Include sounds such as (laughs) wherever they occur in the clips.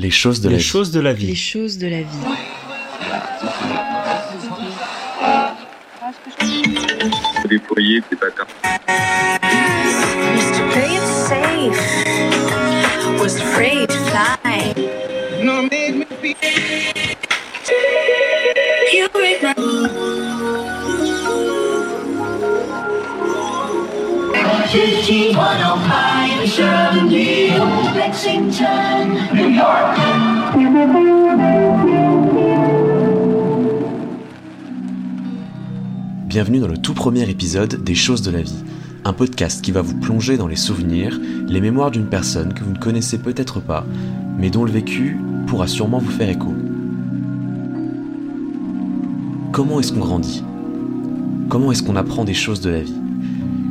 Les choses de Les la choses de la vie. Les choses de la vie. déployer des bâtards. Was afraid to fly. You break my Bienvenue dans le tout premier épisode des choses de la vie, un podcast qui va vous plonger dans les souvenirs, les mémoires d'une personne que vous ne connaissez peut-être pas, mais dont le vécu pourra sûrement vous faire écho. Comment est-ce qu'on grandit? Comment est-ce qu'on apprend des choses de la vie?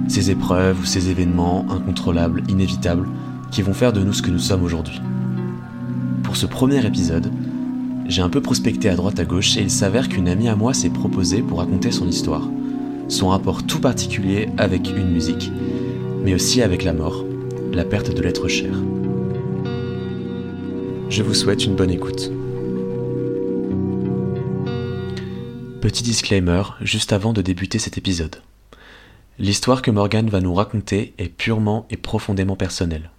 Ces épreuves ou ces événements incontrôlables, inévitables, qui vont faire de nous ce que nous sommes aujourd'hui. Pour ce premier épisode, j'ai un peu prospecté à droite à gauche et il s'avère qu'une amie à moi s'est proposée pour raconter son histoire. Son rapport tout particulier avec une musique, mais aussi avec la mort, la perte de l'être cher. Je vous souhaite une bonne écoute. Petit disclaimer juste avant de débuter cet épisode. L'histoire que Morgane va nous raconter est purement et profondément personnelle.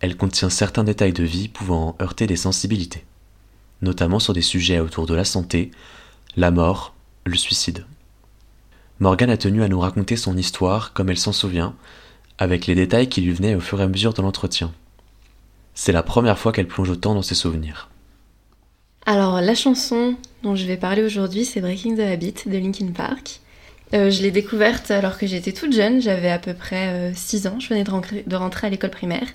Elle contient certains détails de vie pouvant heurter des sensibilités notamment sur des sujets autour de la santé, la mort, le suicide. Morgane a tenu à nous raconter son histoire comme elle s'en souvient, avec les détails qui lui venaient au fur et à mesure de l'entretien. C'est la première fois qu'elle plonge autant dans ses souvenirs. Alors, la chanson dont je vais parler aujourd'hui, c'est Breaking the Habit de Linkin Park. Euh, je l'ai découverte alors que j'étais toute jeune, j'avais à peu près 6 ans, je venais de rentrer, à l'école primaire.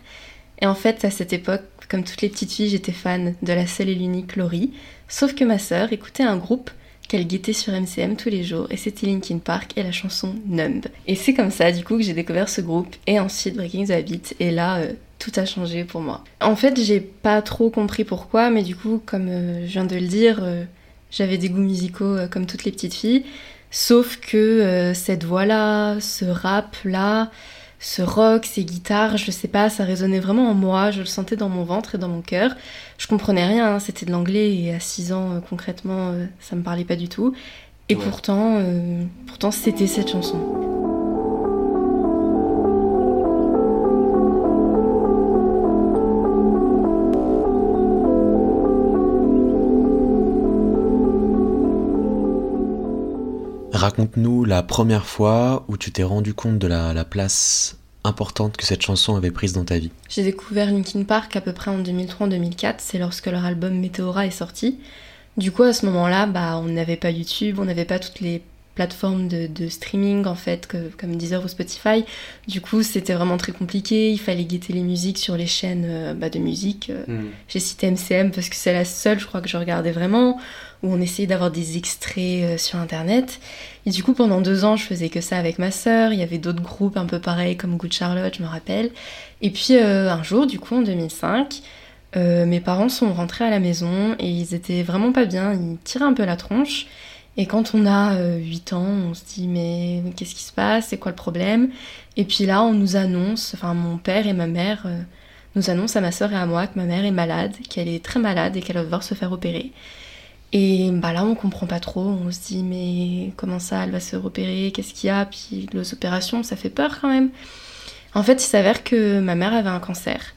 Et en fait, à cette époque, comme toutes les petites filles, j'étais fan de la seule et l'unique Laurie. Sauf que ma sœur écoutait un groupe qu'elle guettait sur MCM tous les jours, et c'était Linkin Park et la chanson Numb. Et c'est comme ça, du coup, que j'ai découvert ce groupe, et ensuite Breaking the Habit, et là, euh, tout a changé pour moi. En fait, j'ai pas trop compris pourquoi, mais du coup, comme euh, je viens de le dire, euh, j'avais des goûts musicaux euh, comme toutes les petites filles, sauf que euh, cette voix-là, ce rap-là, ce rock, ces guitares, je sais pas, ça résonnait vraiment en moi, je le sentais dans mon ventre et dans mon cœur. Je comprenais rien, hein, c'était de l'anglais et à 6 ans, euh, concrètement, euh, ça me parlait pas du tout. Et Ouais. pourtant, pourtant c'était cette chanson. Raconte-nous la première fois où tu t'es rendu compte de la, la place importante que cette chanson avait prise dans ta vie. J'ai découvert Linkin Park à peu près en 2003-2004, c'est lorsque leur album Meteora est sorti. Du coup, à ce moment-là, bah, on n'avait pas YouTube, on n'avait pas toutes les plateformes de, de streaming en fait, que- comme Deezer ou Spotify. Du coup, c'était vraiment très compliqué, il fallait guetter les musiques sur les chaînes euh, bah, de musique. Euh, J'ai cité MCM parce que c'est la seule, je crois, que je regardais vraiment, où on essayait d'avoir des extraits euh, sur Internet. Et du coup, pendant deux ans, je faisais que ça avec ma sœur. Il y avait d'autres groupes un peu pareils, comme Good Charlotte, je me rappelle. Et puis, euh, un jour, du coup, en 2005, euh, mes parents sont rentrés à la maison et ils étaient vraiment pas bien. Ils tiraient un peu la tronche. Et quand on a euh, 8 ans, on se dit mais qu'est-ce qui se passe? C'est quoi le problème? Et puis là, on nous annonce, enfin mon père et ma mère nous annoncent à ma sœur et à moi que ma mère est malade, qu'elle est très malade et qu'elle va devoir se faire opérer. Et bah là, on comprend pas trop. On se dit mais comment ça, elle va se repérer? Qu'est-ce qu'il y a? Puis les opérations, ça fait peur quand même. En fait, il s'avère que ma mère avait un cancer,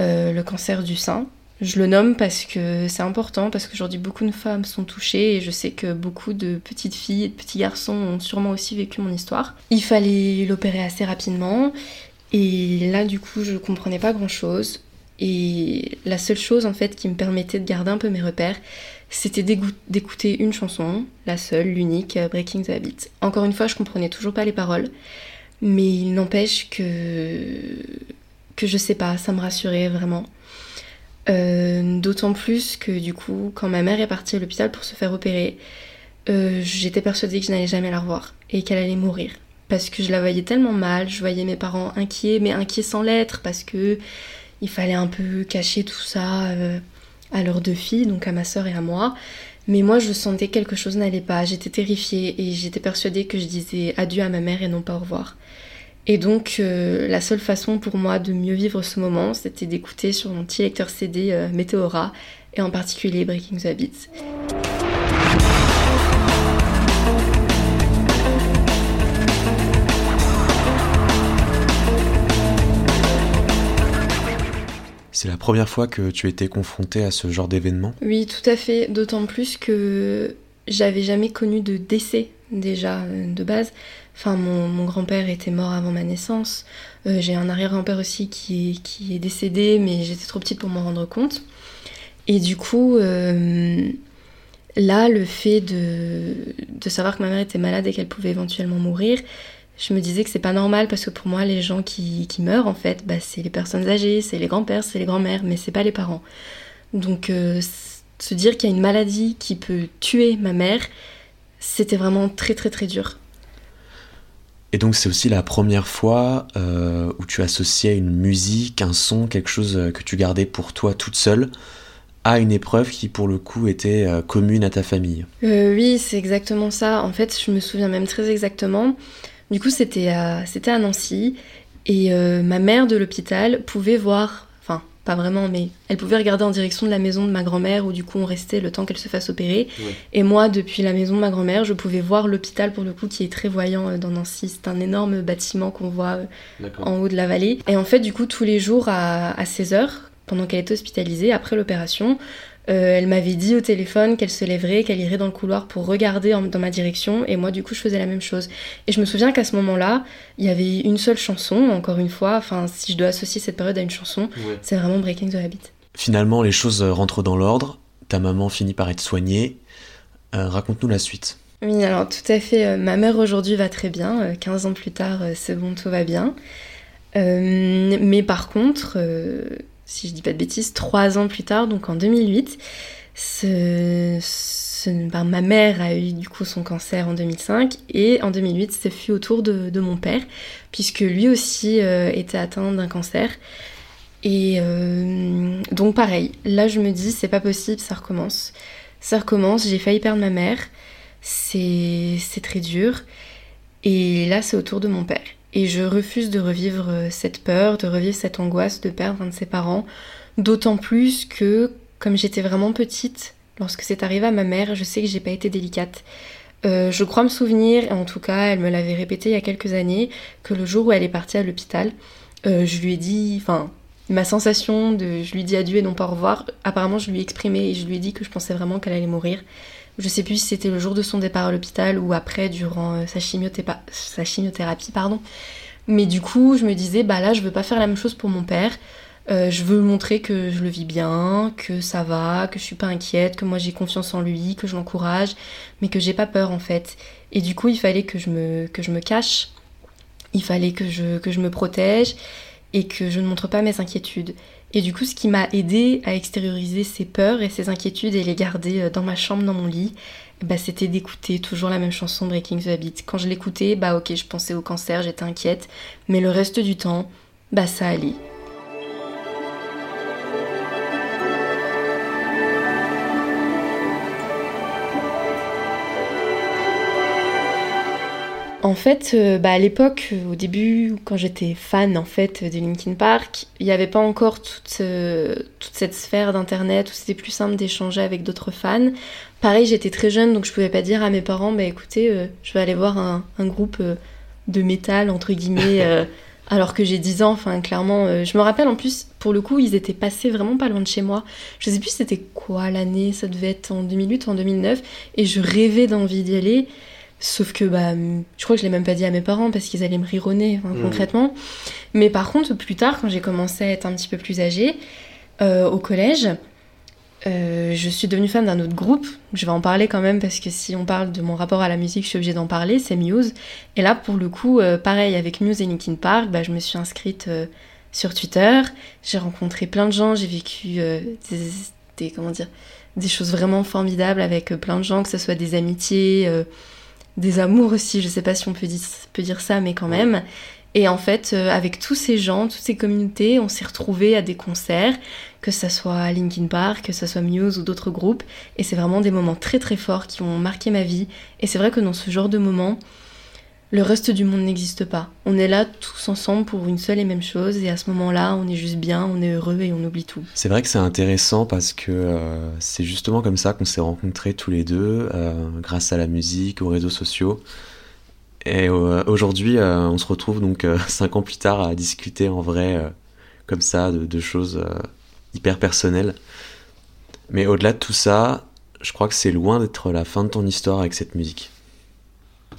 euh, le cancer du sein. Je le nomme parce que c'est important, parce qu'aujourd'hui beaucoup de femmes sont touchées et je sais que beaucoup de petites filles et de petits garçons ont sûrement aussi vécu mon histoire. Il fallait l'opérer assez rapidement et là du coup je comprenais pas grand chose et la seule chose en fait qui me permettait de garder un peu mes repères c'était d'écouter une chanson, la seule, l'unique, Breaking the Habit. Encore une fois je comprenais toujours pas les paroles mais il n'empêche que que je sais pas, ça me rassurait vraiment. Euh, D'autant plus que du coup, quand ma mère est partie à l'hôpital pour se faire opérer, euh, j'étais persuadée que je n'allais jamais la revoir et qu'elle allait mourir. Parce que je la voyais tellement mal, je voyais mes parents inquiets, mais inquiets sans l'être, parce que il fallait un peu cacher tout ça euh, à leurs deux filles, donc à ma sœur et à moi. Mais moi, je sentais que quelque chose n'allait pas, j'étais terrifiée et j'étais persuadée que je disais adieu à ma mère et non pas au revoir. Et donc, euh, la seule façon pour moi de mieux vivre ce moment, c'était d'écouter sur mon petit lecteur CD euh, Meteora, et en particulier Breaking the Habits. C'est la première fois que tu étais confronté à ce genre d'événement? Oui, tout à fait, d'autant plus que j'avais jamais connu de décès déjà euh, de base. Enfin, mon, grand-père était mort avant ma naissance. Euh, j'ai un arrière-grand-père aussi qui est, décédé, mais j'étais trop petite pour m'en rendre compte. Et du coup, euh, là, le fait de savoir que ma mère était malade et qu'elle pouvait éventuellement mourir, je me disais que c'est pas normal parce que pour moi, les gens qui, qui meurent, en fait, bah, c'est les personnes âgées, c'est les grands-pères, c'est les grands-mères, mais c'est pas les parents. Donc, euh, se dire qu'il y a une maladie qui peut tuer ma mère, c'était vraiment très très très dur. Et donc c'est aussi la première fois euh, où tu associais une musique, un son, quelque chose que tu gardais pour toi toute seule à une épreuve qui pour le coup était euh, commune à ta famille. Euh, oui, c'est exactement ça. En fait, je me souviens même très exactement. Du coup, c'était à, c'était à Nancy et euh, ma mère de l'hôpital pouvait voir, enfin pas vraiment, mais elle pouvait regarder en direction de la maison de ma grand-mère où du coup on restait le temps qu'elle se fasse opérer. Ouais. Et moi, depuis la maison de ma grand-mère, je pouvais voir l'hôpital pour le coup qui est très voyant euh, dans Nancy. C'est un énorme bâtiment qu'on voit euh, D'accord. en haut de la vallée. Et en fait, du coup, tous les jours à, à 16h, pendant qu'elle était hospitalisée, après l'opération, euh, elle m'avait dit au téléphone qu'elle se lèverait, qu'elle irait dans le couloir pour regarder en- dans ma direction, et moi, du coup, je faisais la même chose. Et je me souviens qu'à ce moment-là, il y avait une seule chanson, encore une fois, enfin, si je dois associer cette période à une chanson, c'est vraiment Breaking the Habit. Finalement, les choses euh, rentrent dans l'ordre. Ta maman finit par être soignée. Euh, Raconte-nous la suite. Oui, alors tout à fait. ma mère aujourd'hui va très bien. euh, 15 ans plus tard, c'est bon, tout va bien. Euh, mais par contre, euh, si je dis pas de bêtises, 3 ans plus tard, donc en 2008, ce- ben, ma mère a eu du coup son cancer en 2005 et en 2008, ce fut au tour de, mon père, puisque lui aussi euh, était atteint d'un cancer. Et euh, donc pareil, là je me dis, c'est pas possible, ça recommence. Ça recommence, j'ai failli perdre ma mère c'est très dur. Et là, c'est au tour de mon père. Et je refuse de revivre euh, cette peur, de revivre cette angoisse de perdre un de ses parents. D'autant plus que, comme j'étais vraiment petite, lorsque c'est arrivé à ma mère, je sais que j'ai pas été délicate. Euh, je crois me souvenir, en tout cas, elle me l'avait répété il y a quelques années, que le jour où elle est partie à l'hôpital, euh, je lui ai dit, enfin, ma sensation de je lui dis adieu et non pas au revoir, apparemment je lui ai exprimé et je lui ai dit que je pensais vraiment qu'elle allait mourir. Je sais plus si c'était le jour de son départ à l'hôpital ou après, durant euh, sa, chimiotépa- sa chimiothérapie, pardon. Mais du coup, je me disais, bah là, je veux pas faire la même chose pour mon père. Euh, je veux montrer que je le vis bien, que ça va, que je suis pas inquiète, que moi j'ai confiance en lui, que je l'encourage, mais que j'ai pas peur en fait. Et du coup, il fallait que je me, que je me cache, il fallait que je, que je me protège et que je ne montre pas mes inquiétudes. Et du coup, ce qui m'a aidé à extérioriser ces peurs et ces inquiétudes et les garder euh, dans ma chambre, dans mon lit, bah, c'était d'écouter toujours la même chanson Breaking the Habit. Quand je l'écoutais, bah ok, je pensais au cancer, j'étais inquiète, mais le reste du temps, bah ça allait. En fait, euh, bah, à l'époque, euh, au début, quand j'étais fan en fait de Linkin Park, il n'y avait pas encore toute, euh, toute cette sphère d'internet où c'était plus simple d'échanger avec d'autres fans. Pareil, j'étais très jeune, donc je pouvais pas dire à mes parents, bah écoutez, euh, je vais aller voir un, un groupe de métal entre guillemets, (laughs) alors que j'ai 10 ans. Enfin, clairement, je me rappelle en plus, pour le coup, ils étaient passés vraiment pas loin de chez moi. Je sais plus c'était quoi l'année, ça devait être en 2008 ou en 2009, et je rêvais d'envie d'y aller. Sauf que bah, je crois que je l'ai même pas dit à mes parents parce qu'ils allaient me rironner enfin, Mhm. concrètement. Mais par contre, plus tard, quand j'ai commencé à être un petit peu plus âgée, euh, au collège, euh, je suis devenue fan d'un autre groupe. Je vais en parler quand même parce que si on parle de mon rapport à la musique, je suis obligée d'en parler. C'est Muse. Et là, pour le coup, euh, pareil avec Muse et Linkin Park, bah, je me suis inscrite sur Twitter. J'ai rencontré plein de gens. J'ai vécu des, des- comment dire des choses vraiment formidables avec plein de gens, que ce soit des amitiés, des amours aussi. Je sais pas si on peut dire, peut dire ça, mais quand même. Et en fait, euh, avec tous ces gens, toutes ces communautés, on s'est retrouvés à des concerts, que ça soit Linkin Park, que ça soit Muse ou d'autres groupes. Et c'est vraiment des moments très très forts qui ont marqué ma vie. Et c'est vrai que dans ce genre de moments, le reste du monde n'existe pas. On est là tous ensemble pour une seule et même chose, et à ce moment-là, on est juste bien, on est heureux et on oublie tout. C'est vrai que c'est intéressant parce que euh, c'est justement comme ça qu'on s'est rencontrés tous les deux, euh, grâce à la musique, aux réseaux sociaux. Et euh, aujourd'hui, on se retrouve donc (laughs) cinq ans plus tard à discuter en vrai, comme ça, de, de choses hyper personnelles. Mais au-delà de tout ça, je crois que c'est loin d'être la fin de ton histoire avec cette musique.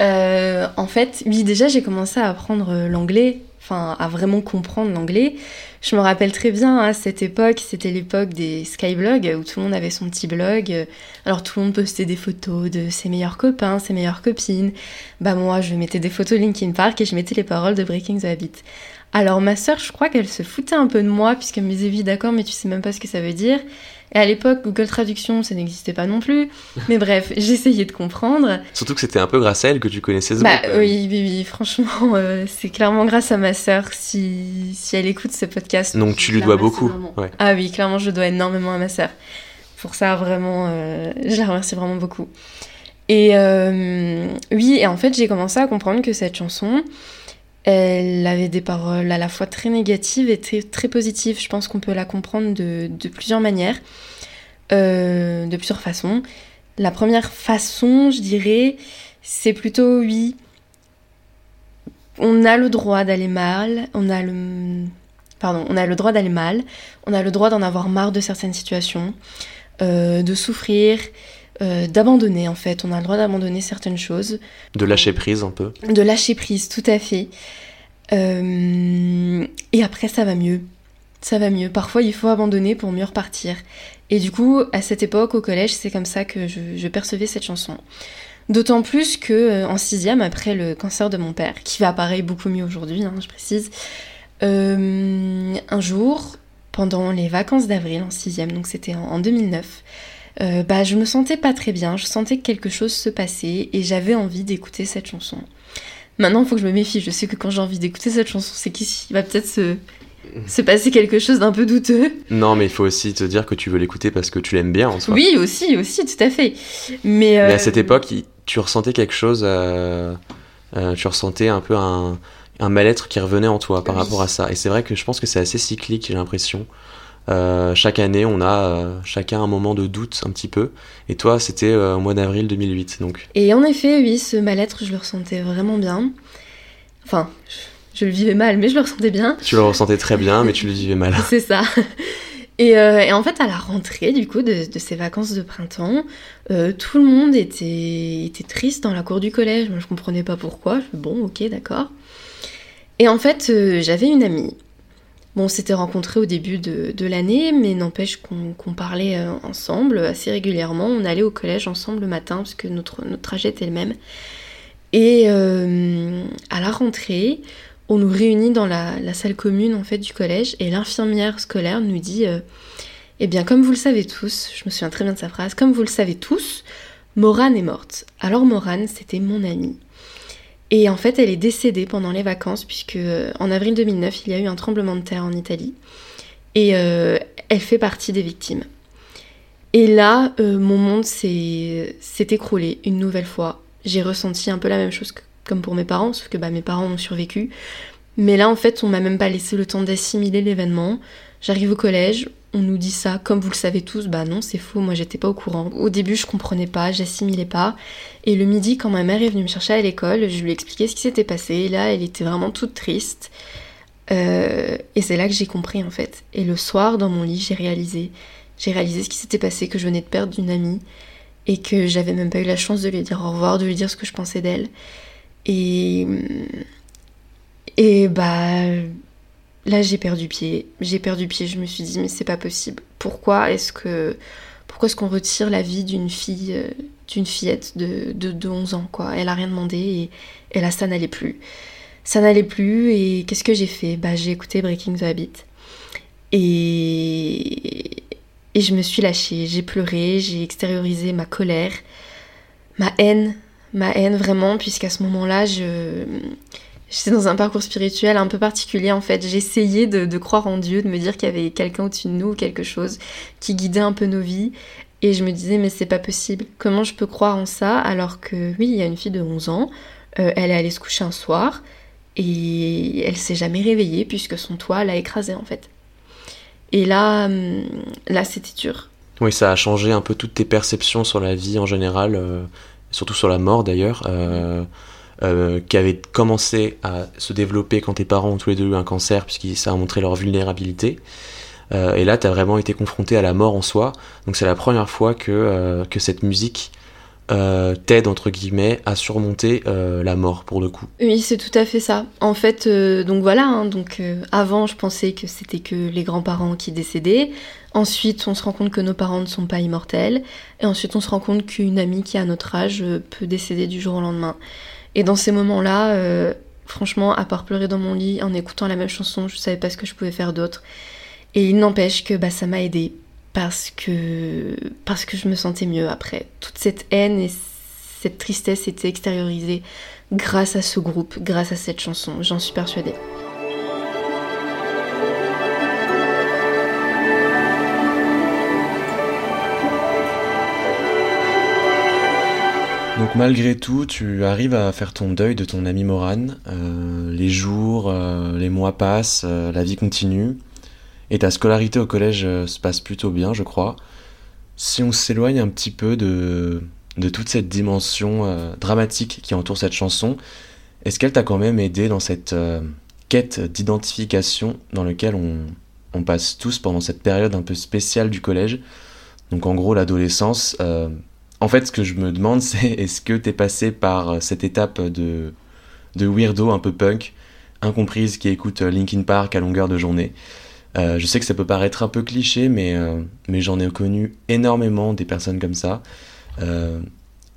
Euh, en fait, oui, déjà j'ai commencé à apprendre euh, l'anglais, enfin à vraiment comprendre l'anglais. Je me rappelle très bien à cette époque, c'était l'époque des skyblogs où tout le monde avait son petit blog. Alors tout le monde postait des photos de ses meilleurs copains, ses meilleures copines. Bah moi, je mettais des photos Linkin Park et je mettais les paroles de Breaking the Habit. Alors ma sœur, je crois qu'elle se foutait un peu de moi puisqu'elle me disait oui d'accord, mais tu sais même pas ce que ça veut dire. Et à l'époque, Google Traduction, ça n'existait pas non plus. Mais bref, (laughs) j'essayais de comprendre. Surtout que c'était un peu grâce à elle que tu connaissais ce Bah groupe. euh. oui, oui, oui, franchement, euh, c'est clairement grâce à ma sœur si, si elle écoute ce podcast. Donc tu lui dois beaucoup. Ouais. Ah oui, clairement, je dois énormément à ma sœur. Pour ça, vraiment, euh, je la remercie vraiment beaucoup. Et euh, oui, et en fait, j'ai commencé à comprendre que cette chanson, elle avait des paroles à la fois très négatives et très, positives. Je pense qu'on peut la comprendre de, de plusieurs manières, euh, de plusieurs façons. La première façon, je dirais, c'est plutôt oui. On a le droit d'aller mal, on a le pardon, on a le droit d'aller mal, on a le droit d'en avoir marre de certaines situations, euh, de souffrir, euh, d'abandonner en fait, on a le droit d'abandonner certaines choses, De lâcher prise un peu. de lâcher prise, tout à fait. Euh, et après, ça va mieux. Ça va mieux. Parfois, il faut abandonner pour mieux repartir. Et du coup, à cette époque, au collège, c'est comme ça que je, je percevais cette chanson. D'autant plus que euh, en sixième, après le cancer de mon père, qui va apparaître beaucoup mieux aujourd'hui, hein, je précise, un jour, pendant les vacances d'avril en sixième, donc c'était en, en 2009, euh, bah, je me sentais pas très bien, je sentais que quelque chose se passait et j'avais envie d'écouter cette chanson. Maintenant, il faut que je me méfie. Je sais que quand j'ai envie d'écouter cette chanson, c'est qu'il va peut-être se, se passer quelque chose d'un peu douteux. Non, mais il faut aussi te dire que tu veux l'écouter parce que tu l'aimes bien en soi. Oui, aussi, aussi, tout à fait. Mais, euh, Mais à cette époque, il- tu ressentais quelque chose, euh, euh, tu ressentais un peu un, un mal-être qui revenait en toi par Oui. rapport à ça. Et c'est vrai que je pense que c'est assez cyclique, j'ai l'impression. Euh, chaque année, on a euh, chacun un moment de doute un petit peu. Et toi, c'était euh, au mois d'avril 2008. Donc, Et en effet, oui, ce mal-être, je le ressentais vraiment bien. Enfin, je, je le vivais mal, mais je le ressentais bien. tu le ressentais très bien, mais tu le vivais mal. (laughs) C'est ça. Et, et en fait, à la rentrée, du coup, de, de ces vacances de printemps, tout le monde était, était triste dans la cour du collège. Moi, je comprenais pas pourquoi. Je bon, ok, d'accord. Et en fait, j'avais une amie. Bon, on s'était rencontrés au début de, l'année, mais n'empêche qu'on parlait euh, ensemble assez régulièrement. On allait au collège ensemble le matin, parce que notre, trajet était le même. Et euh, à la rentrée, on nous réunit dans la, la salle commune en fait du collège et l'infirmière scolaire nous dit euh, Eh bien, comme vous le savez tous, je me souviens très bien de sa phrase, comme vous le savez tous, Morane est morte. Alors Morane, c'était mon amie. Et en fait, elle est décédée pendant les vacances, puisque euh, en avril 2009, il y a eu un tremblement de terre en Italie. Et euh, elle fait partie des victimes. Et là, euh, mon monde s'est écroulé une nouvelle fois. J'ai ressenti un peu la même chose que, comme pour mes parents, sauf que bah, mes parents ont survécu. Mais là, en fait, on m'a même pas laissé le temps d'assimiler l'événement. J'arrive au collège, on nous dit ça, comme vous le savez tous, bah non, c'est faux, moi j'étais pas au courant. Au début, je comprenais pas, j'assimilais pas. Et le midi, quand ma mère est venue me chercher à l'école, je lui ai expliqué ce qui s'était passé. Et là, elle était vraiment toute triste. Euh, et c'est là que j'ai compris en fait. Et le soir, dans mon lit, j'ai réalisé. J'ai réalisé ce qui s'était passé, que je venais de perdre une amie et que j'avais même pas eu la chance de lui dire au revoir, de lui dire ce que je pensais d'elle. Et. Et bah. Là, j'ai perdu pied. J'ai perdu pied. Je me suis dit, mais c'est pas possible. Pourquoi est-ce que. Pourquoi est-ce qu'on retire la vie d'une fille, euh, d'une fillette de, de, de 11 ans, quoi? Elle a rien demandé et, et là, ça n'allait plus. Ça n'allait plus et qu'est-ce que j'ai fait? Bah, j'ai écouté Breaking the Habit. Et. Et je me suis lâchée. J'ai pleuré, j'ai extériorisé ma colère, ma haine, ma haine vraiment, puisqu'à ce moment-là, je. J'étais dans un parcours spirituel un peu particulier en fait. J'essayais de, de croire en Dieu, de me dire qu'il y avait quelqu'un au-dessus de nous, quelque chose qui guidait un peu nos vies. Et je me disais, mais c'est pas possible. Comment je peux croire en ça alors que, oui, il y a une fille de 11 ans, Euh, elle est allée se coucher un soir et elle s'est jamais réveillée puisque son toit l'a écrasée en fait. Et là, hum, là c'était dur. Oui, ça a changé un peu toutes tes perceptions sur la vie en général, euh, surtout sur la mort d'ailleurs, euh, euh, qui avait commencé à se développer quand tes parents ont tous les deux eu un cancer, puisque ça a montré leur vulnérabilité. Euh, et là, tu as vraiment été confronté à la mort en soi. Donc c'est la première fois que, euh, que cette musique t'aide, entre guillemets, à surmonter la mort, pour le coup. Oui, c'est tout à fait ça. En fait, donc voilà, hein, donc avant je pensais que c'était que les grands-parents qui décédaient. Ensuite, on se rend compte que nos parents ne sont pas immortels. Et ensuite, on se rend compte qu'une amie qui a notre âge peut décéder du jour au lendemain. Et dans ces moments-là, euh, franchement, à part pleurer dans mon lit en écoutant la même chanson, je savais pas ce que je pouvais faire d'autre. Et il n'empêche que bah, ça m'a aidé parce que parce que je me sentais mieux après. Toute cette haine et cette tristesse était extériorisée grâce à ce groupe, grâce à cette chanson, j'en suis persuadée. Donc malgré tout, tu arrives à faire ton deuil de ton ami Morane. Euh, les jours, euh, les mois passent, euh, la vie continue. Et ta scolarité au collège se passe plutôt bien, je crois. Si on s'éloigne un petit peu de, toute cette dimension dramatique qui entoure cette chanson, est-ce qu'elle t'a quand même aidé dans cette quête d'identification dans laquelle on passe tous pendant cette période un peu spéciale du collège? Donc en gros l'adolescence. En fait, ce que je me demande, (laughs) c'est est-ce que t'es passé par euh, cette étape de, de weirdo un peu punk, incomprise, qui écoute euh, Linkin Park à longueur de journée Euh, Je sais que ça peut paraître un peu cliché, mais, mais j'en ai connu énormément des personnes comme ça.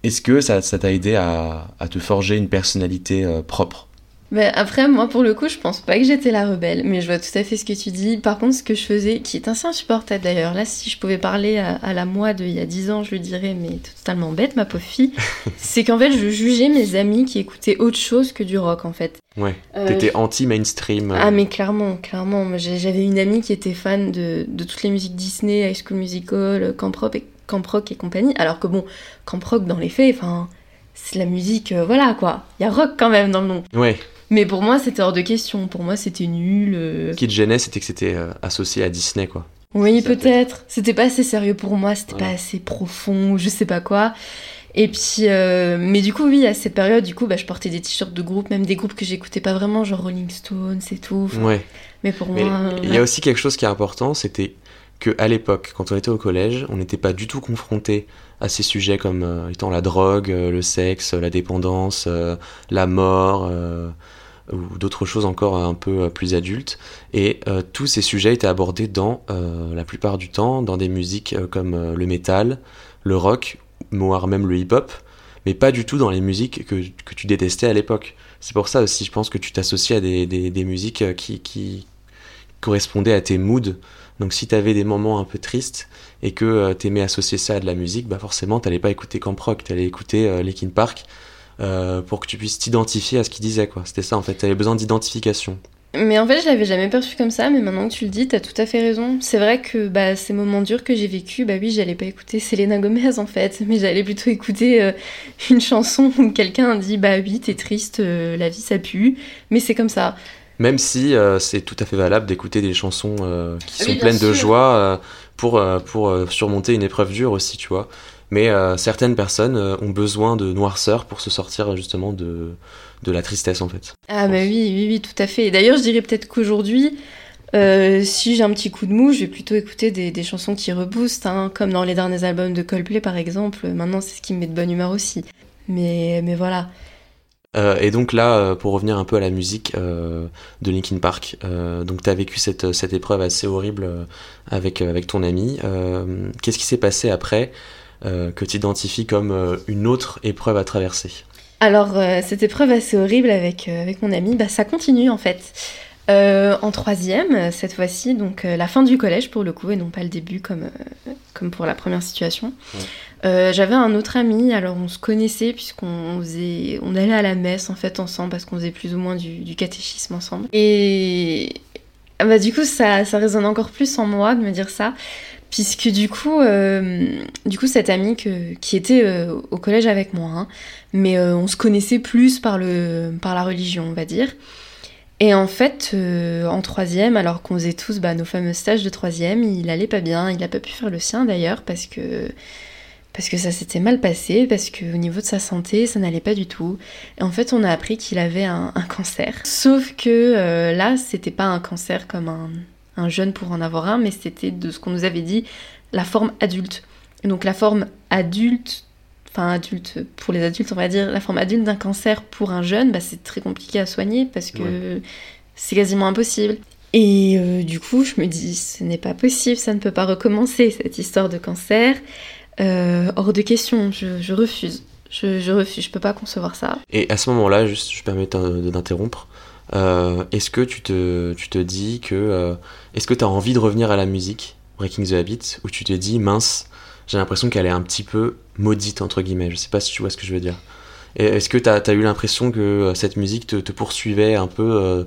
Est-ce que ça t'a aidé à, à te forger une personnalité propre? Mais après, moi, pour le coup, je pense pas que j'étais la rebelle, mais je vois tout à fait ce que tu dis. Par contre, ce que je faisais, qui est assez insupportable d'ailleurs, là, si je pouvais parler à, à la moi d'il y a 10 ans, je lui dirais, mais totalement bête, ma pauvre fille, (laughs) c'est qu'en fait, je jugeais mes amis qui écoutaient autre chose que du rock, en fait. Ouais, Euh, t'étais anti-mainstream. euh, Ah mais clairement, clairement. J'avais une amie qui était fan de, de toutes les musiques Disney, High School Musical, Camp Rock et, Camp Rock et compagnie. Alors que bon, Camp Rock dans les faits, enfin, c'est la musique, euh, voilà quoi. Il y a rock quand même dans le nom. Ouais, Mais pour moi, c'était hors de question. Pour moi, c'était nul. euh. ce qui te gênait, c'était que c'était euh, associé à Disney, quoi. Oui, peut-être. C'était pas assez sérieux pour moi, c'était pas assez profond, je sais pas quoi. Et puis, euh, mais du coup, oui, à cette période, du coup, bah, je portais des t-shirts de groupe, même des groupes que j'écoutais pas vraiment, genre Rolling Stones et tout. Enfin, Ouais. Mais pour Mais moi. euh, il y a aussi quelque chose qui est important, c'était que à l'époque, quand on était au collège, on n'était pas du tout confronté à ces sujets comme euh, étant la drogue, euh, le sexe, la dépendance, euh, la mort euh, ou d'autres choses encore un peu euh, plus adultes. Et euh, tous ces sujets étaient abordés dans euh, la plupart du temps dans des musiques euh, comme euh, le métal, le rock, voire même le hip-hop, mais pas du tout dans les musiques que, que tu détestais à l'époque. C'est pour ça aussi, je pense que tu t'associes à des, des, musiques euh, qui, qui correspondaient à tes moods. Donc si t'avais des moments un peu tristes et que euh, t'aimais associer ça à de la musique, bah forcément t'allais pas écouter Camp Rock, t'allais écouter euh, Linkin Park euh, pour que tu puisses t'identifier à ce qu'ils disaient quoi. C'était ça en fait, t'avais besoin d'identification. Mais en fait, je l'avais jamais perçu comme ça, mais maintenant que tu le dis, t'as tout à fait raison. C'est vrai que bah, ces moments durs que j'ai vécu, bah oui, j'allais pas écouter Selena Gomez en fait, mais j'allais plutôt écouter euh, une chanson où quelqu'un dit bah oui, t'es triste, euh, la vie ça pue, mais c'est comme ça. Même si euh, c'est tout à fait valable d'écouter des chansons qui sont pleines de joie pour, pour surmonter une épreuve dure aussi, tu vois. Mais euh, certaines personnes euh, ont besoin de noirceur pour se sortir justement de, de la tristesse en fait. Ah bah oui, oui, oui, tout à fait. Et D'ailleurs, je dirais peut-être qu'aujourd'hui, euh, si j'ai un petit coup de mou, je vais plutôt écouter des, des chansons qui reboostent, hein, comme dans les derniers albums de Coldplay par exemple. Maintenant, c'est ce qui me met de bonne humeur aussi. Mais, mais voilà. Euh, et donc là, pour revenir un peu à la musique euh, de Linkin Park, donc t'as vécu cette, cette épreuve assez horrible avec, avec ton ami. Qu'est-ce qui s'est passé après? Que tu identifies comme euh, une autre épreuve à traverser Alors, euh, cette épreuve assez horrible avec, euh, avec mon ami, bah, ça continue en fait. Euh, en troisième, cette fois-ci, donc euh, la fin du collège pour le coup, et non pas le début comme, euh, comme pour la première situation. Ouais. Euh, J'avais un autre ami, alors on se connaissait puisqu'on faisait, on allait à la messe en fait ensemble parce qu'on faisait plus ou moins du, du catéchisme ensemble. Et ah bah, du coup, ça, ça résonne encore plus en moi de me dire ça puisque du coup, euh, du coup cette amie qui était euh, au collège avec moi, hein, mais euh, on se connaissait plus par, le, la religion, on va dire. Et en fait, en troisième, alors qu'on faisait tous bah, nos fameux stages de troisième, il allait pas bien, il n'a pas pu faire le sien d'ailleurs, parce que, ça s'était mal passé, parce qu'au niveau de sa santé, ça n'allait pas du tout. Et en fait, on a appris qu'il avait un, cancer. Sauf que là, c'était pas un cancer comme un, un jeune pour en avoir un, mais c'était de ce qu'on nous avait dit, la forme adulte. Et donc la forme adulte, enfin adulte pour les adultes, on va dire, la forme adulte d'un cancer pour un jeune, bah, c'est très compliqué à soigner parce que c'est quasiment impossible. Et euh, du coup, je me dis, ce n'est pas possible, ça ne peut pas recommencer cette histoire de cancer. Euh, hors de question, je, je refuse. Je, je refuse, je peux pas concevoir ça. Et à ce moment-là, juste, je permets d'interrompre. Euh, est-ce que tu te, tu te dis que. euh, est-ce que tu as envie de revenir à la musique, Breaking the Habit, ou tu te dis, mince, j'ai l'impression qu'elle est un petit peu maudite, entre guillemets. Je sais pas si tu vois ce que je veux dire. Est-ce que tu as, eu l'impression que euh, cette musique te, poursuivait un peu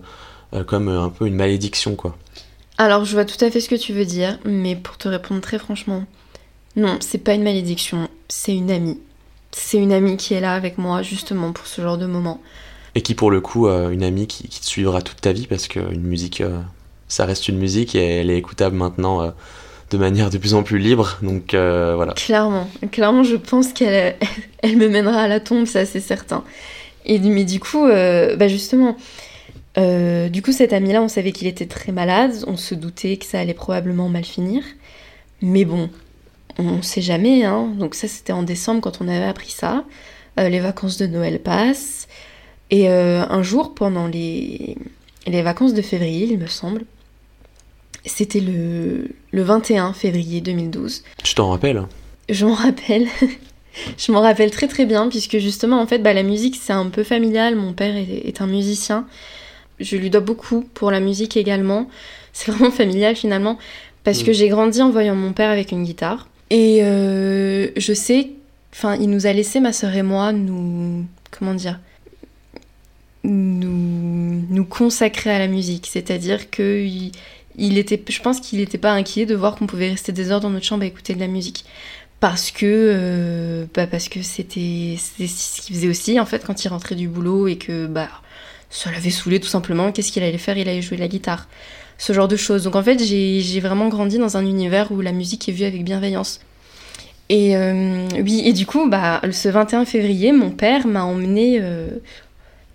comme un peu une malédiction, quoi? Alors, je vois tout à fait ce que tu veux dire, mais pour te répondre très franchement, non, c'est pas une malédiction, c'est une amie. C'est une amie qui est là avec moi justement pour ce genre de moment. Et qui, pour le coup, euh, une amie qui, qui te suivra toute ta vie, parce qu'une musique, euh, ça reste une musique et elle est écoutable maintenant euh, de manière de plus en plus libre. Donc voilà. Clairement, clairement, je pense qu'elle (laughs) elle me mènera à la tombe, ça c'est certain. Et mais du coup, bah justement, du coup cet ami-là, on savait qu'il était très malade, on se doutait que ça allait probablement mal finir, mais bon, on sait jamais, hein. Donc ça c'était en décembre quand on avait appris ça. Les vacances de Noël passent et euh, un jour pendant les les vacances de février, il me semble, c'était le le 21 février 2012. Tu t'en rappelles hein? Je m'en rappelle. (laughs) je m'en rappelle très très bien puisque justement en fait bah, la musique c'est un peu familial. Mon père est, est un musicien. Je lui dois beaucoup pour la musique également. C'est (laughs) vraiment familial finalement parce Mm. que j'ai grandi en voyant mon père avec une guitare. Et euh, je sais, enfin il nous a laissé ma sœur et moi nous comment dire nous nous consacrer à la musique. C'est-à-dire que il, il était, je pense qu'il n'était pas inquiet de voir qu'on pouvait rester des heures dans notre chambre à écouter de la musique. Parce que euh, bah parce que c'était ce qu'il faisait aussi en fait quand il rentrait du boulot et que bah ça l'avait saoulé tout simplement. Qu'est-ce qu'il allait faire? Il allait jouer de la guitare. Ce genre de choses. Donc en fait j'ai j'ai vraiment grandi dans un univers où la musique est vue avec bienveillance. Et euh, oui. Et du coup bah ce 21 février mon père m'a emmené euh,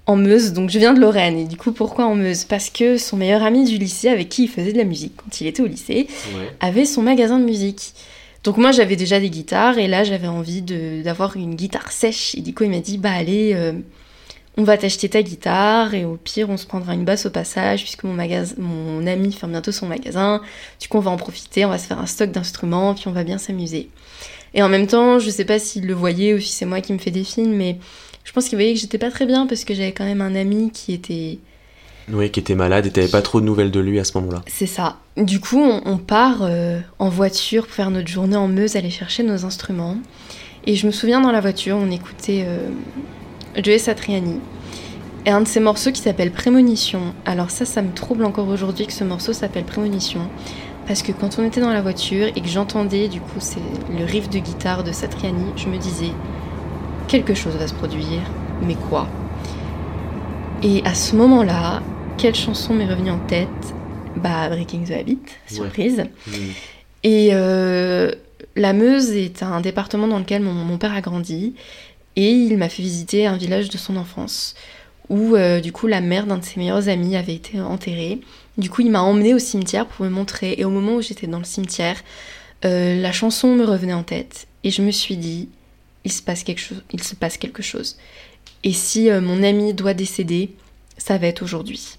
en Meuse donc je viens de Lorraine et du coup pourquoi en Meuse? Parce que son meilleur ami du lycée avec qui il faisait de la musique quand il était au lycée avait son magasin de musique. Donc moi j'avais déjà des guitares et là j'avais envie d'avoir une guitare sèche. Et du coup il m'a dit bah allez, euh, on va t'acheter ta guitare et au pire on se prendra une basse au passage puisque mon, magasin, mon ami ferme bientôt son magasin. Du coup on va en profiter, on va se faire un stock d'instruments puis on va bien s'amuser. Et en même temps je sais pas s'il le voyait ou si c'est moi qui me fais des films mais je pense qu'il voyait que j'étais pas très bien parce que j'avais quand même un ami qui était Oui, qui était malade et t'avais pas trop de nouvelles de lui à ce moment-là. C'est ça. Du coup, on, on part euh, en voiture pour faire notre journée en Meuse, aller chercher nos instruments. Et je me souviens dans la voiture, on écoutait euh, Joe Satriani. Et un de ses morceaux qui s'appelle Prémonition. Alors ça, ça me trouble encore aujourd'hui que ce morceau s'appelle Prémonition. Parce que quand on était dans la voiture et que j'entendais, du coup, c'est le riff de guitare de Satriani, je me disais, quelque chose va se produire, mais quoi Et à ce moment-là, quelle chanson m'est revenue en tête Bah, Breaking the Habit, surprise. Et euh, la Meuse est un département dans lequel mon, mon père a grandi. Et il m'a fait visiter un village de son enfance où euh, du coup la mère d'un de ses meilleurs amis avait été enterrée. Du coup il m'a emmené au cimetière pour me montrer. Et au moment où j'étais dans le cimetière, euh, la chanson me revenait en tête. Et je me suis dit, il se passe quelque chose. Il se passe quelque chose. Et si euh, mon ami doit décéder, ça va être aujourd'hui.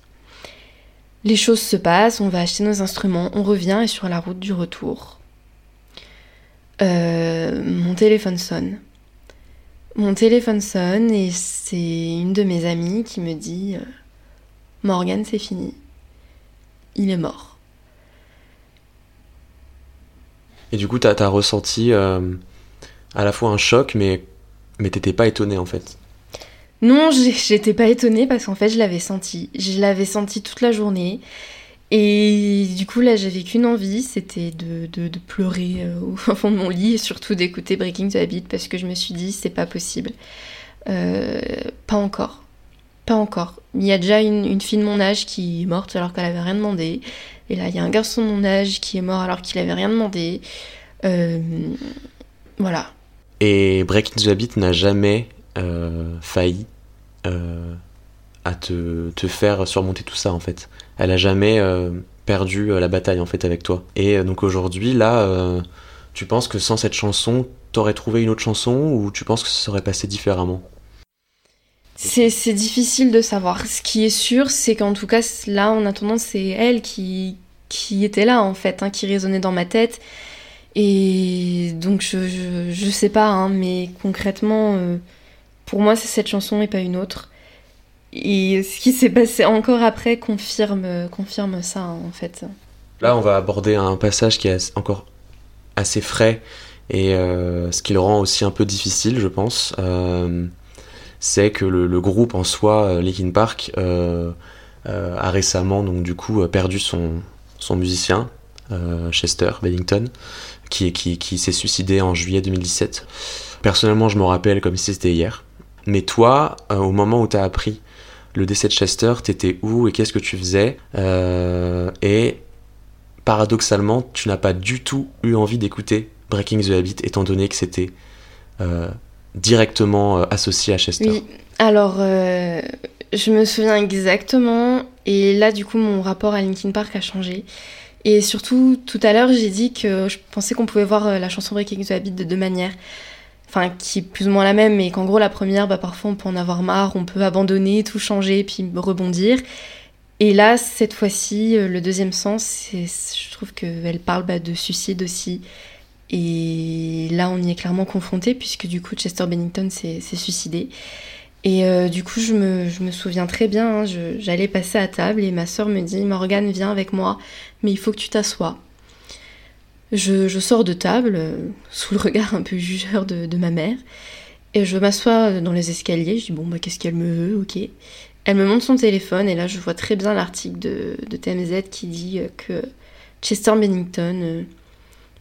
Les choses se passent, on va acheter nos instruments, on revient et sur la route du retour, euh, mon téléphone sonne. Mon téléphone sonne et c'est une de mes amies qui me dit euh, Morgan, c'est fini. Il est mort. Et du coup, t'as as ressenti à la fois un choc, mais, mais t'étais pas étonné en fait. Non, j'étais pas étonnée parce qu'en fait, je l'avais senti. Je l'avais senti toute la journée. Et du coup, là, j'avais qu'une envie, c'était de, de, pleurer euh, (laughs) au fond de mon lit et surtout d'écouter Breaking the Habit parce que je me suis dit, c'est pas possible. Euh, pas encore. Pas encore. Il y a déjà une, une, fille de mon âge qui est morte alors qu'elle avait rien demandé. Et là, il y a un garçon de mon âge qui est mort alors qu'il avait rien demandé. Euh, voilà. Et Breaking the Habit n'a jamais euh, failli euh, à te, te, faire surmonter tout ça en fait. Elle a jamais euh, perdu la bataille en fait avec toi. Et donc aujourd'hui là, tu penses que sans cette chanson, t'aurais trouvé une autre chanson ou tu penses que ça serait passé différemment? C'est difficile de savoir. Ce qui est sûr, c'est qu'en tout cas, là, en attendant, c'est elle qui, qui était là, en fait, hein, qui résonnait dans ma tête. Et donc, je, je, sais pas, hein, mais concrètement, euh, pour moi, c'est cette chanson et pas une autre. Et ce qui s'est passé encore après confirme, confirme ça, hein, en fait. Là, on va aborder un passage qui est encore assez frais et euh, ce qui le rend aussi un peu difficile, je pense. Euh, c'est que le, groupe en soi, euh, Linkin Park, euh, euh, a récemment donc du coup perdu son, son musicien, Chester Bennington, qui, qui, s'est suicidé en juillet 2017. Personnellement, je me rappelle comme si c'était hier. Mais toi, au moment où tu as appris le décès de Chester, t'étais où et qu'est-ce que tu faisais Et paradoxalement, tu n'as pas du tout eu envie d'écouter Breaking the Habit, étant donné que c'était euh, directement euh, associé à Chester. Oui, alors euh, je me souviens exactement, et là du coup mon rapport à Linkin Park a changé. Et surtout, tout à l'heure, j'ai dit que je pensais qu'on pouvait voir euh, la chanson Breaking the Habit de deux manières. Enfin, qui est plus ou moins la même, mais qu'en gros, la première, bah, parfois on peut en avoir marre, on peut abandonner, tout changer, puis rebondir. Et là, cette fois-ci, le deuxième sens, je trouve qu'elle parle bah, de suicide aussi. Et là, on y est clairement confronté, puisque du coup, Chester Bennington s'est suicidé. Et euh, du coup, je me, souviens très bien, hein, j'allais passer à table et ma soeur me dit Morgane, viens avec moi, mais il faut que tu t'assoies. Je, je, sors de table, euh, sous le regard un peu jugeur de, ma mère, et je m'assois dans les escaliers. Je dis Bon, bah, qu'est-ce qu'elle me veut Ok. Elle me montre son téléphone, et là, je vois très bien l'article de, de, TMZ qui dit que Chester Bennington. Euh,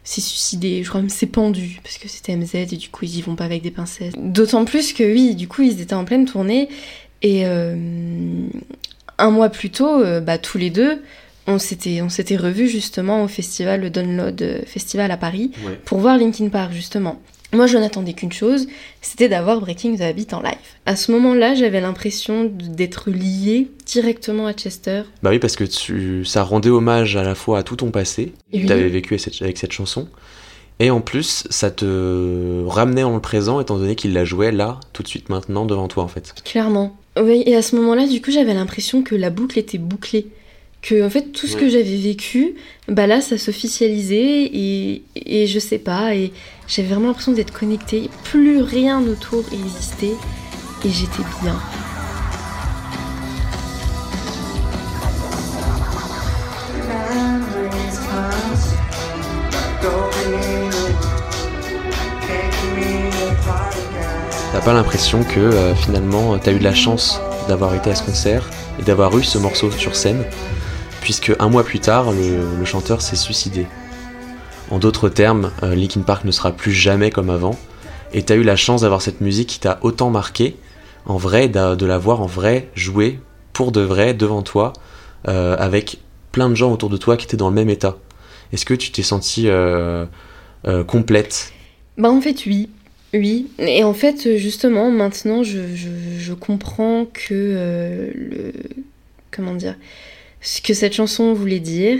s'est suicidé, je crois même s'est pendu, parce que c'était MZ et du coup ils y vont pas avec des pincettes. D'autant plus que oui, du coup ils étaient en pleine tournée et euh, un mois plus tôt, euh, bah, tous les deux, on s'était on s'était revus justement au festival le Download euh, Festival à Paris ouais. pour voir Linkin Park justement. Moi, je n'attendais qu'une chose, c'était d'avoir Breaking the Habit en live. À ce moment-là, j'avais l'impression d'être liée directement à Chester. Bah oui, parce que tu, ça rendait hommage à la fois à tout ton passé, que tu avais vécu avec cette, avec cette, chanson, et en plus, ça te ramenait en le présent, étant donné qu'il la jouait là, tout de suite maintenant, devant toi, en fait. Clairement. Oui, et à ce moment-là, du coup, j'avais l'impression que la boucle était bouclée que en fait tout ce ouais. que j'avais vécu bah là ça s'officialisait et, et je sais pas et j'avais vraiment l'impression d'être connectée. Plus rien autour existait et j'étais bien. T'as pas l'impression que euh, finalement t'as eu de la chance d'avoir été à ce concert et d'avoir eu ce morceau sur scène? Puisque un mois plus tard, le, chanteur s'est suicidé. En d'autres termes, euh, Linkin Park ne sera plus jamais comme avant, et t'as eu la chance d'avoir cette musique qui t'a autant marqué, en vrai, de la voir en vrai jouer pour de vrai devant toi, euh, avec plein de gens autour de toi qui étaient dans le même état. Est-ce que tu t'es sentie euh, complète? Bah en fait oui, oui, et en fait, justement, maintenant, je, comprends que euh, le. Comment dire Ce que cette chanson voulait dire.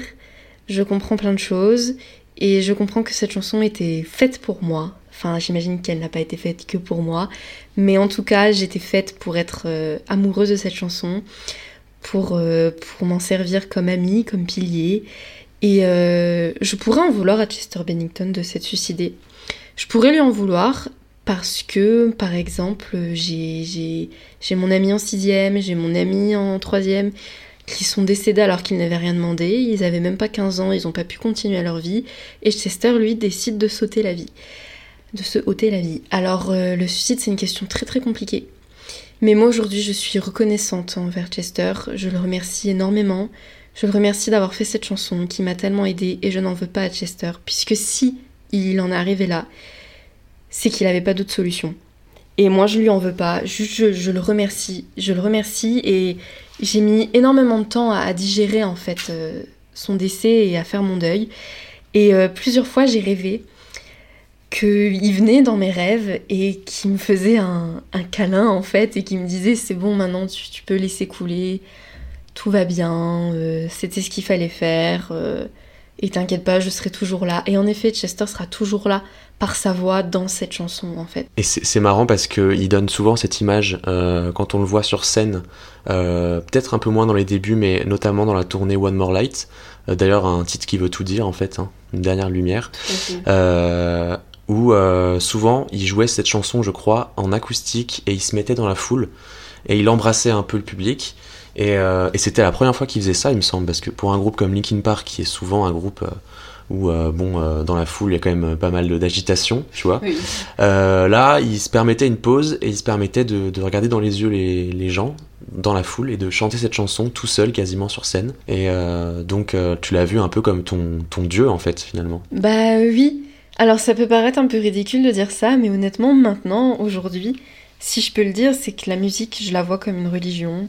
Je comprends plein de choses. Et je comprends que cette chanson était faite pour moi. Enfin, j'imagine qu'elle n'a pas été faite que pour moi. Mais en tout cas, j'étais faite pour être euh, amoureuse de cette chanson. Pour, euh, pour m'en servir comme amie, comme pilier. Et euh, je pourrais en vouloir à Chester Bennington de s'être suicidé. Je pourrais lui en vouloir parce que, par exemple, j'ai mon ami en sixième, j'ai mon ami en troisième qui sont décédés alors qu'ils n'avaient rien demandé, ils avaient même pas 15 ans, ils n'ont pas pu continuer leur vie, et Chester, lui, décide de sauter la vie, de se ôter la vie. Alors, euh, le suicide, c'est une question très très compliquée. Mais moi, aujourd'hui, je suis reconnaissante envers Chester, je le remercie énormément, Je le remercie d'avoir fait cette chanson qui m'a tellement aidée et je n'en veux pas à Chester, puisque si il en est arrivé là, c'est qu'il n'avait pas d'autre solution. Et moi, je lui en veux pas. Je, je le remercie. Je le remercie et j'ai mis énormément de temps à, digérer en fait euh, son décès et à faire mon deuil. Et euh, plusieurs fois, j'ai rêvé qu'il venait dans mes rêves et qu'il me faisait un, câlin en fait et qu'il me disait c'est bon maintenant tu, peux laisser couler, tout va bien, euh, c'était ce qu'il fallait faire. et t'inquiète pas, je serai toujours là. Et en effet, Chester sera toujours là par sa voix dans cette chanson en fait. Et c'est marrant parce qu'il donne souvent cette image euh, quand on le voit sur scène, euh, peut-être un peu moins dans les débuts, mais notamment dans la tournée One More Light. Euh, D'ailleurs, un titre qui veut tout dire en fait, hein, une dernière lumière. Où souvent il jouait cette chanson, je crois, en acoustique et il se mettait dans la foule et il embrassait un peu le public. Et, et c'était la première fois qu'il faisait ça, il me semble, parce que pour un groupe comme Linkin Park, qui est souvent un groupe où, euh, bon, euh, dans la foule, il y a quand même pas mal d'agitation, tu vois. Oui. Euh, là, il se permettait une pause et il se permettait de, de regarder dans les yeux les, les gens dans la foule et de chanter cette chanson tout seul, quasiment sur scène. Et donc, tu l'as vu un peu comme ton, ton dieu, en fait, finalement. Bah oui. Alors ça peut paraître un peu ridicule de dire ça, mais honnêtement, maintenant, aujourd'hui, si je peux le dire, c'est que la musique, je la vois comme une religion.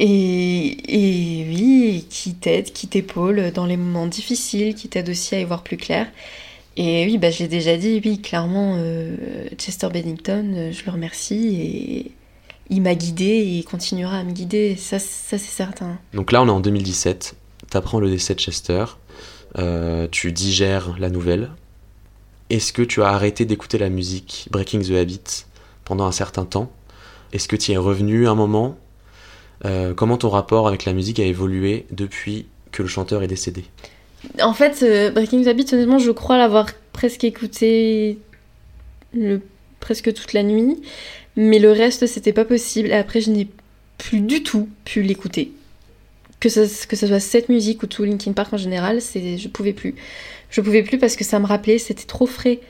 Et, et oui, qui t'aide, qui t'épaule dans les moments difficiles, qui t'aide aussi à y voir plus clair. Et oui, bah je l'ai déjà dit, oui, clairement, euh, Chester Bennington, euh, je le remercie et il m'a guidé et il continuera à me guider, ça, ça c'est certain. Donc là, on est en 2017. T'apprends le décès de Chester. euh, tu digères la nouvelle. Est-ce que tu as arrêté d'écouter la musique Breaking the Habit pendant un certain temps? Est-ce que tu y es revenu un moment? Euh, Comment ton rapport avec la musique a évolué depuis que le chanteur est décédé En fait, euh, Breaking the honnêtement, je crois l'avoir presque écouté presque toute la nuit, mais le reste, c'était pas possible. Après, je n'ai plus du tout pu l'écouter. Que ce, que ce soit cette musique ou tout Linkin Park en général, je pouvais plus. Je pouvais plus parce que ça me rappelait, c'était trop frais.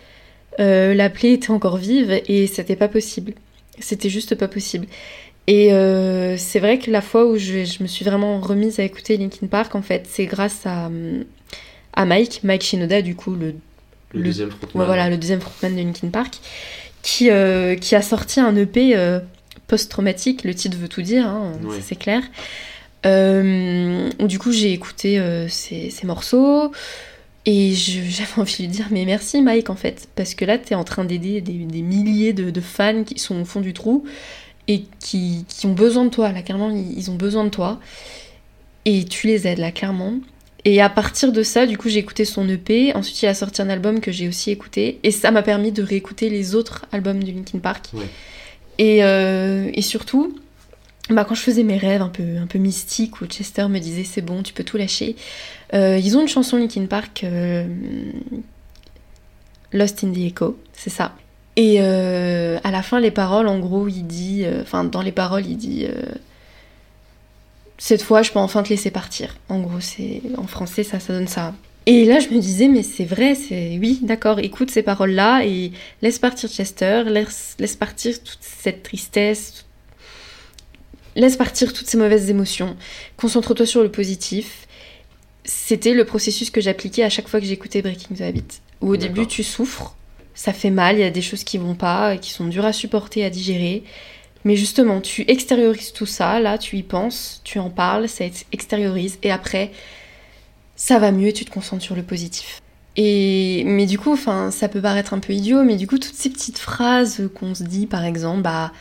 Euh, la plaie était encore vive et c'était pas possible. C'était juste pas possible. Et euh, c'est vrai que la fois où je, je me suis vraiment remise à écouter Linkin Park, en fait, c'est grâce à, à Mike, Mike Shinoda, du coup, le, Le- deuxième ouais, voilà, le deuxième frontman de Linkin Park, qui, euh, qui a sorti un EP euh, post-traumatique, le titre veut tout dire, hein, Ouais. c'est clair. Du coup, j'ai écouté ces, ces morceaux et j'avais (laughs) envie de lui dire mais merci Mike en fait, parce que là, t'es en train d'aider des, des milliers de, de fans qui sont au fond du trou et qui, qui ont besoin de toi, là, clairement, ils, ont besoin de toi. Et tu les aides, là, clairement. Et à partir de ça, du coup, j'ai écouté son EP. Ensuite, il a sorti un album que j'ai aussi écouté. Et ça m'a permis de réécouter les autres albums du Linkin Park. Ouais. Et, euh, et surtout, bah, quand je faisais mes rêves un peu, un peu mystiques, où Chester me disait c'est bon, tu peux tout lâcher, euh, ils ont une chanson Linkin Park, euh, Lost in the Echo, c'est ça. Et euh, à la fin, les paroles, en gros, il dit, euh, enfin, dans les paroles, il dit. euh, cette fois, je peux enfin te laisser partir. En gros, c'est en français, ça, ça donne ça. Et là, je me disais, mais c'est vrai, c'est oui, d'accord. Écoute ces paroles-là et laisse partir Chester, laisse, laisse partir toute cette tristesse, laisse partir toutes ces mauvaises émotions. Concentre-toi sur le positif. C'était le processus que j'appliquais à chaque fois que j'écoutais Breaking the Habit. Où au début, tu souffres, ça fait mal, il y a des choses qui vont pas, qui sont dures à supporter, à digérer. Mais justement, tu extériorises tout ça, là, tu y penses, tu en parles, ça ex- extériorise, et après, ça va mieux tu te concentres sur le positif. Et mais du coup, enfin, ça peut paraître un peu idiot, mais du coup, toutes ces petites phrases qu'on se dit, par exemple, bah,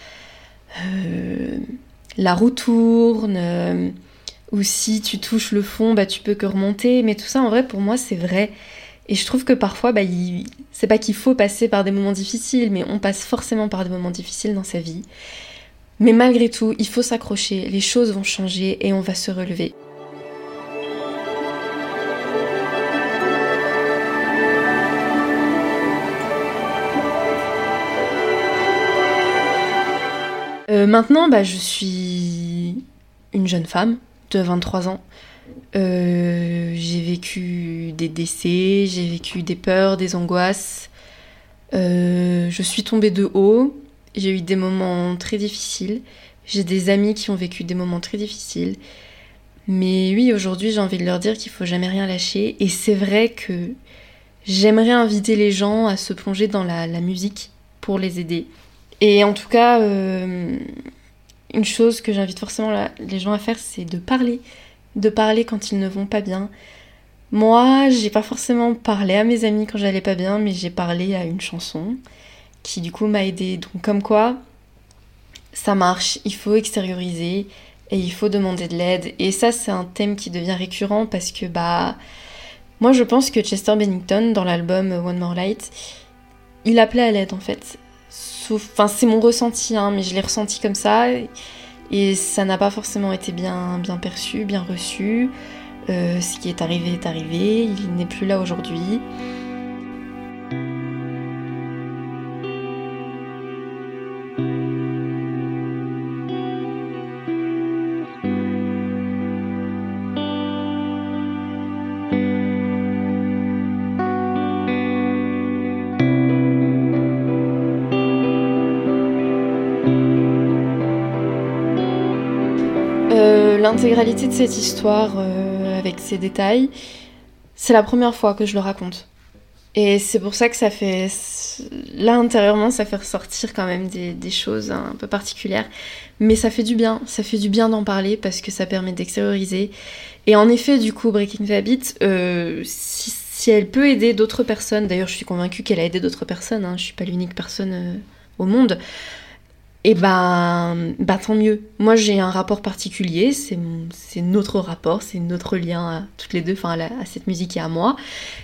euh, la roue tourne, euh, ou si tu touches le fond, bah, tu peux que remonter. Mais tout ça, en vrai, pour moi, c'est vrai. Et je trouve que parfois, bah, c'est pas qu'il faut passer par des moments difficiles, mais on passe forcément par des moments difficiles dans sa vie. Mais malgré tout, il faut s'accrocher, les choses vont changer et on va se relever. Euh, maintenant, bah, je suis une jeune femme de 23 ans. Euh, j'ai vécu des décès, j'ai vécu des peurs, des angoisses. Euh, je suis tombée de haut. J'ai eu des moments très difficiles. J'ai des amis qui ont vécu des moments très difficiles. Mais oui, aujourd'hui, j'ai envie de leur dire qu'il faut jamais rien lâcher. Et c'est vrai que j'aimerais inviter les gens à se plonger dans la, musique pour les aider. Et en tout cas, euh, une chose que j'invite forcément les gens à faire, c'est de parler. De parler quand ils ne vont pas bien. Moi, j'ai pas forcément parlé à mes amis quand j'allais pas bien, mais j'ai parlé à une chanson qui du coup m'a aidé. Donc comme quoi, ça marche, il faut extérioriser et il faut demander de l'aide. Et ça, c'est un thème qui devient récurrent parce que bah, moi je pense que Chester Bennington dans l'album One More Light, il appelait à l'aide en fait. Sauf, enfin c'est mon ressenti, hein, mais je l'ai ressenti comme ça et ça n'a pas forcément été bien, bien perçu, bien reçu. Euh, ce qui est arrivé est arrivé, il n'est plus là aujourd'hui. Euh, L'intégralité de cette histoire, euh, avec ses détails, c'est la première fois que je le raconte. Et c'est pour ça que ça fait. Là, intérieurement, ça fait ressortir quand même des, des choses un peu particulières. Mais ça fait du bien. Ça fait du bien d'en parler parce que ça permet d'extérioriser. Et en effet, du coup, Breaking the Habit, euh, si, si elle peut aider d'autres personnes, d'ailleurs, je suis convaincue qu'elle a aidé d'autres personnes, hein, je suis pas l'unique personne euh, au monde, et ben, bah tant mieux. Moi j'ai un rapport particulier, c'est notre rapport, c'est notre lien à toutes les deux, enfin à, à cette musique et à moi.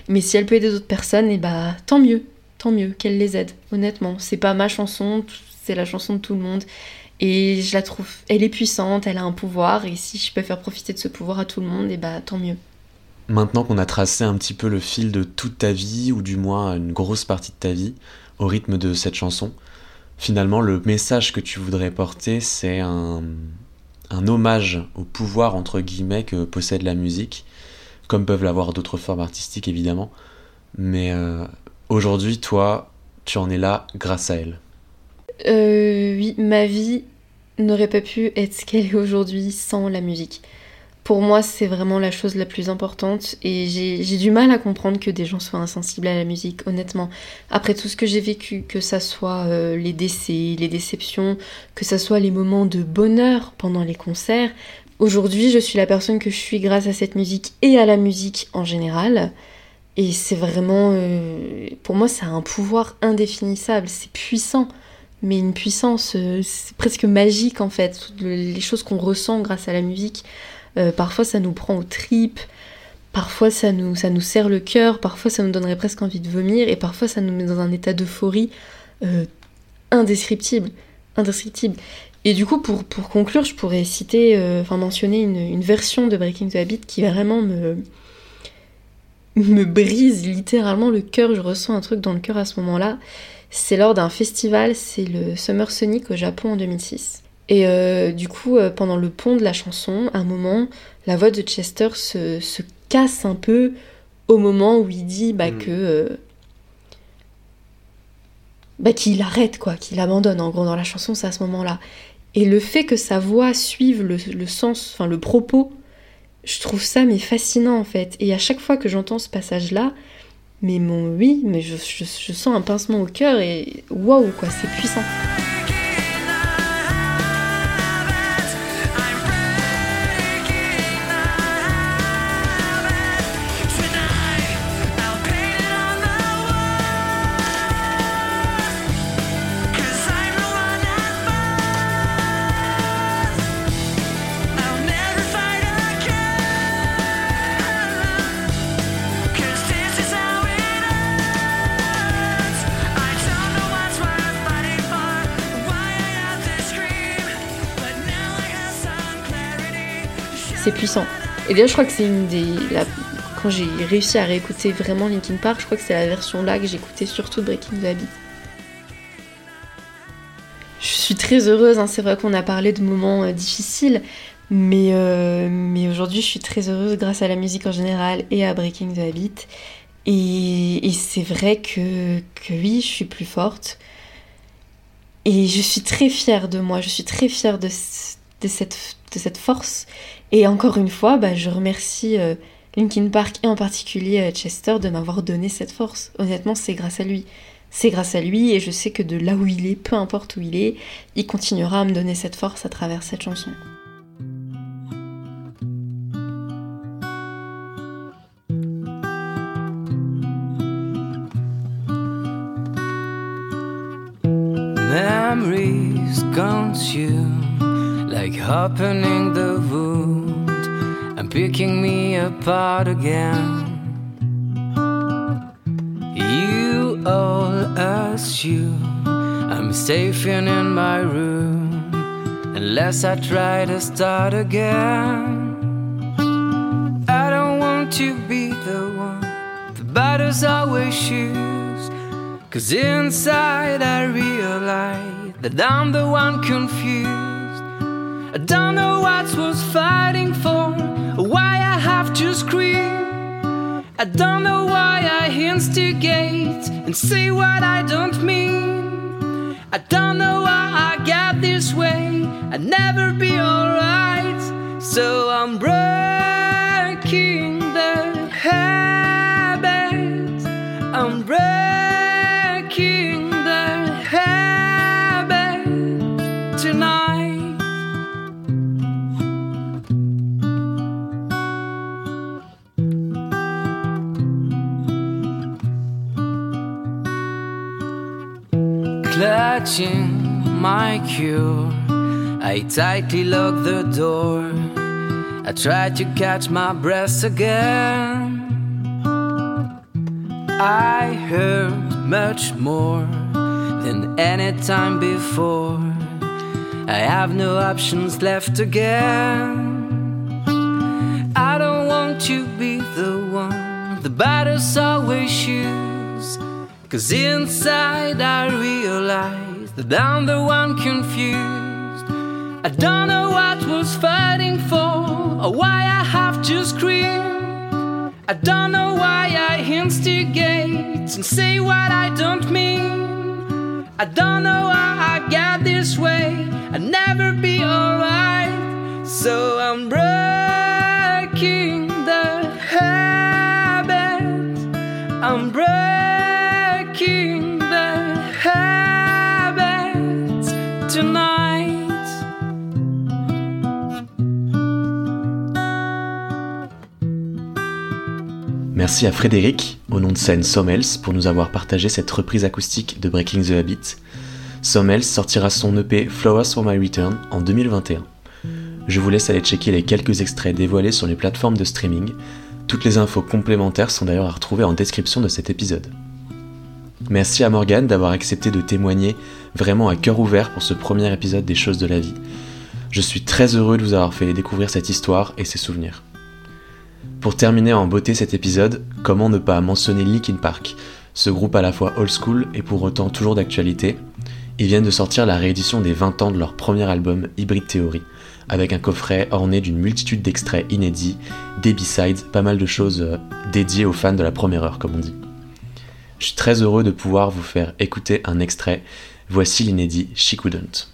Mais si elle peut aider d'autres personnes, et bah tant mieux, tant mieux qu'elle les aide. Honnêtement, c'est pas ma chanson, c'est la chanson de tout le monde. Et je la trouve, elle est puissante, elle a un pouvoir, et si je peux faire profiter de ce pouvoir à tout le monde, et bah tant mieux. Maintenant qu'on a tracé un petit peu le fil de toute ta vie, ou du moins une grosse partie de ta vie, au rythme de cette chanson, finalement le message que tu voudrais porter, c'est un, hommage au pouvoir, entre guillemets, que possède la musique, comme peuvent l'avoir d'autres formes artistiques évidemment. Mais euh, aujourd'hui, toi, tu en es là grâce à elle. Euh, oui, ma vie n'aurait pas pu être ce qu'elle est aujourd'hui sans la musique. Pour moi, c'est vraiment la chose la plus importante et j'ai du mal à comprendre que des gens soient insensibles à la musique, honnêtement. Après tout ce que j'ai vécu, que ça soit euh, les décès, les déceptions, que ça soit les moments de bonheur pendant les concerts, aujourd'hui je suis la personne que je suis grâce à cette musique et à la musique en général. Et c'est vraiment... euh, pour moi, ça a un pouvoir indéfinissable, c'est puissant mais une puissance euh, presque magique en fait. Les choses qu'on ressent grâce à la musique, euh, parfois ça nous prend aux tripes, parfois ça nous, ça nous serre le cœur, parfois ça nous donnerait presque envie de vomir, et parfois ça nous met dans un état d'euphorie euh, indescriptible. Indescriptible. Et du coup, pour, pour conclure, je pourrais citer, euh, enfin mentionner une, une version de Breaking the Habit qui vraiment me, me brise littéralement le cœur. Je ressens un truc dans le cœur à ce moment-là. C'est lors d'un festival, c'est le Summer Sonic au Japon en 2006. Et euh, du coup, euh, pendant le pont de la chanson, à un moment, la voix de Chester se, se casse un peu au moment où il dit bah, Mm. que. euh, bah, qu'il arrête, quoi, qu'il abandonne. En gros, dans la chanson, c'est à ce moment-là. Et le fait que sa voix suive le, le sens, enfin le propos, je trouve ça mais fascinant en fait. Et à chaque fois que j'entends ce passage-là, mais mon oui, mais je, je- je sens un pincement au cœur et waouh quoi, c'est puissant. Et d'ailleurs, je crois que c'est une des. Quand j'ai réussi à réécouter vraiment Linkin Park, je crois que c'est la version là que j'écoutais surtout de Breaking the Habit. Je suis très heureuse, hein, c'est vrai qu'on a parlé de moments euh, difficiles, mais, euh, mais aujourd'hui je suis très heureuse grâce à la musique en général et à Breaking the Habit. Et, et c'est vrai que, que oui, je suis plus forte. Et je suis très fière de moi, je suis très fière de, de cette, de cette force. Et encore une fois, bah, je remercie euh, Linkin Park et en particulier euh, Chester de m'avoir donné cette force. Honnêtement, c'est grâce à lui. C'est grâce à lui et je sais que de là où il est, peu importe où il est, il continuera à me donner cette force à travers cette chanson. Memories like opening the wound and picking me apart again. You all assume I'm safe in, in my room unless I try to start again. I don't want to be the one the battles always choose. Cause inside I realize that I'm the one confused. I don't know what was fighting for, why I have to scream. I don't know why I instigate and say what I don't mean. I don't know why I got this way, I'd never be alright. So I'm breaking Clutching my cure, I tightly lock the door. I try to catch my breath again. I heard much more than any time before. I have no options left again. I don't want to be the one the battles always choose. Cause inside I realize that I'm the one confused. I don't know what was fighting for or why I have to scream. I don't know why I instigate and say what I don't mean. I don't know how I got this way. I'll never be alright. So I'm breaking Merci à Frédéric, au nom de scène Sommels, pour nous avoir partagé cette reprise acoustique de Breaking the Habit. Sommels sortira son EP Flowers for My Return en 2021. Je vous laisse aller checker les quelques extraits dévoilés sur les plateformes de streaming. Toutes les infos complémentaires sont d'ailleurs à retrouver en description de cet épisode. Merci à Morgane d'avoir accepté de témoigner vraiment à cœur ouvert pour ce premier épisode des choses de la vie. Je suis très heureux de vous avoir fait découvrir cette histoire et ses souvenirs. Pour terminer en beauté cet épisode, comment ne pas mentionner Linkin Park, ce groupe à la fois old school et pour autant toujours d'actualité? Ils viennent de sortir la réédition des 20 ans de leur premier album Hybrid Theory, avec un coffret orné d'une multitude d'extraits inédits, des pas mal de choses euh, dédiées aux fans de la première heure comme on dit. Je suis très heureux de pouvoir vous faire écouter un extrait. Voici l'inédit She Couldn't.